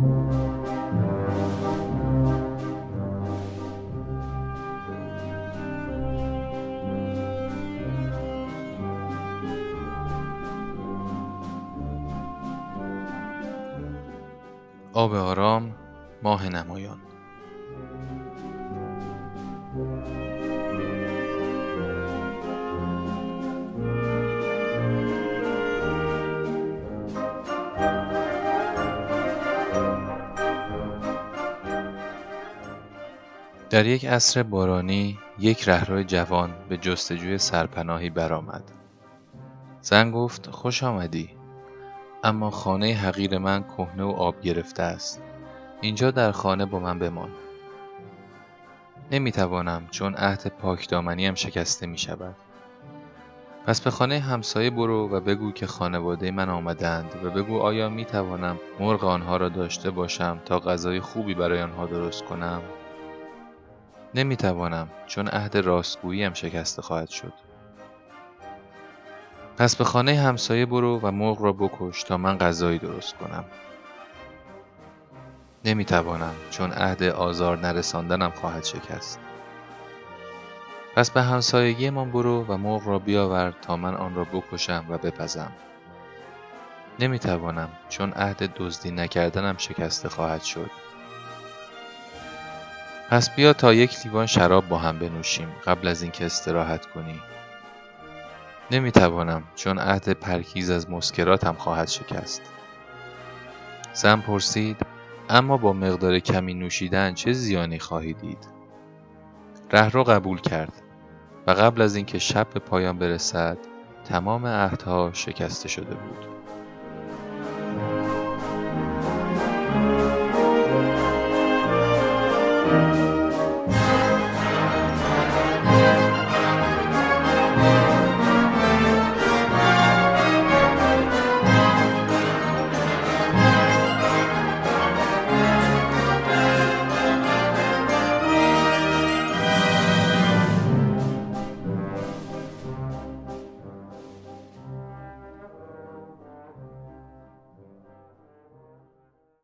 آب آرام ماه نمایان. در یک عصر بارانی یک رهرو جوان به جستجوی سرپناهی برآمد. زن گفت خوش آمدی. اما خانه حقیر من کهنه و آب گرفته است. اینجا در خانه با من بمان. نمی‌توانم چون عهد پاکدامنیم شکسته می شود پس به خانه همسایه برو و بگو که خانواده من آمدند و بگو آیا می توانم مرغ آنها را داشته باشم تا غذای خوبی برای آنها درست کنم؟ نمی توانم چون عهد راستگوییم شکسته خواهد شد. پس به خانه همسایه برو و مرغ را بکش تا من غذایی درست کنم. نمی‌توانم چون عهد آزار نرساندنم خواهد شکست. پس به همسایگی من برو و مرغ را بیاور تا من آن را بکشم و بپزم. نمی‌توانم چون عهد دزدی نکردنم شکسته خواهد شد. پس بیا تا یک لیوان شراب با هم بنوشیم قبل از اینکه استراحت کنی. نمی‌توانم چون عهد پرکیز از مسکراتم خواهد شکست. زن پرسید اما با مقدار کمی نوشیدن چه زیانی خواهی دید؟ رهرو قبول کرد و قبل از اینکه شب به پایان برسد تمام عهدها شکسته شده بود.